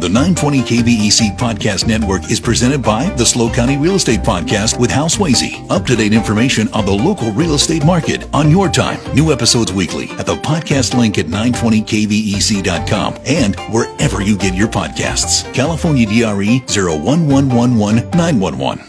The 920 KVEC Podcast Network is presented by the SLO County Real Estate Podcast with Hal Swayze. Up to date information on the local real estate market on your time. New episodes weekly at the podcast link at 920kvec.com and wherever you get your podcasts. California DRE 01111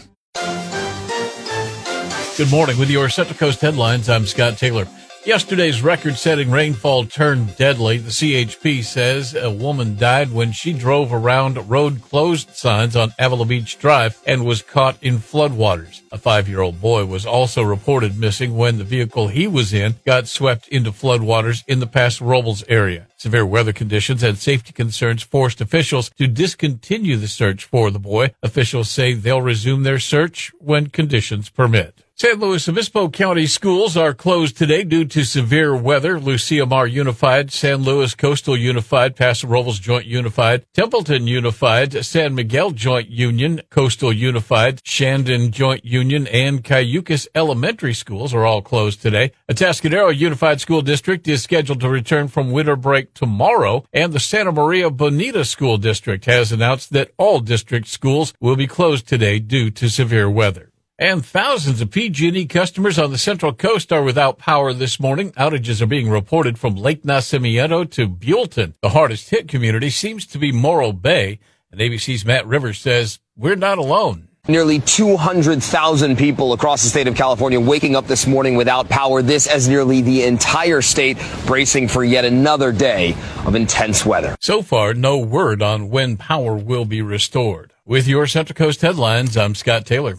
Good morning. With your Central Coast headlines, I'm Scott Taylor. Yesterday's record setting rainfall turned deadly. The CHP says a woman died when she drove around road closed signs on Avila Beach Drive and was caught in floodwaters. A five year old boy was also reported missing when the vehicle he was in got swept into floodwaters in the Paso Robles area. Severe weather conditions and safety concerns forced officials to discontinue the search for the boy. Officials say they'll resume their search when conditions permit. San Luis Obispo County schools are closed today due to severe weather. Lucia Mar Unified, San Luis Coastal Unified, Paso Robles Joint Unified, Templeton Unified, San Miguel Joint Union, Coastal Unified, Shandon Joint Union, and Cayucos Elementary Schools are all closed today. Atascadero Unified School District is scheduled to return from winter break tomorrow, and the Santa Maria Bonita School District has announced that all district schools will be closed today due to severe weather. And thousands of PG&E customers on the Central Coast are without power this morning. Outages are being reported from Lake Nacimiento to Buellton. The hardest hit community seems to be Morro Bay. And ABC's Matt Rivers says, we're not alone. Nearly 200,000 people across the state of California waking up this morning without power. This as nearly the entire state bracing for yet another day of intense weather. So far, no word on when power will be restored. With your Central Coast headlines, I'm Scott Taylor.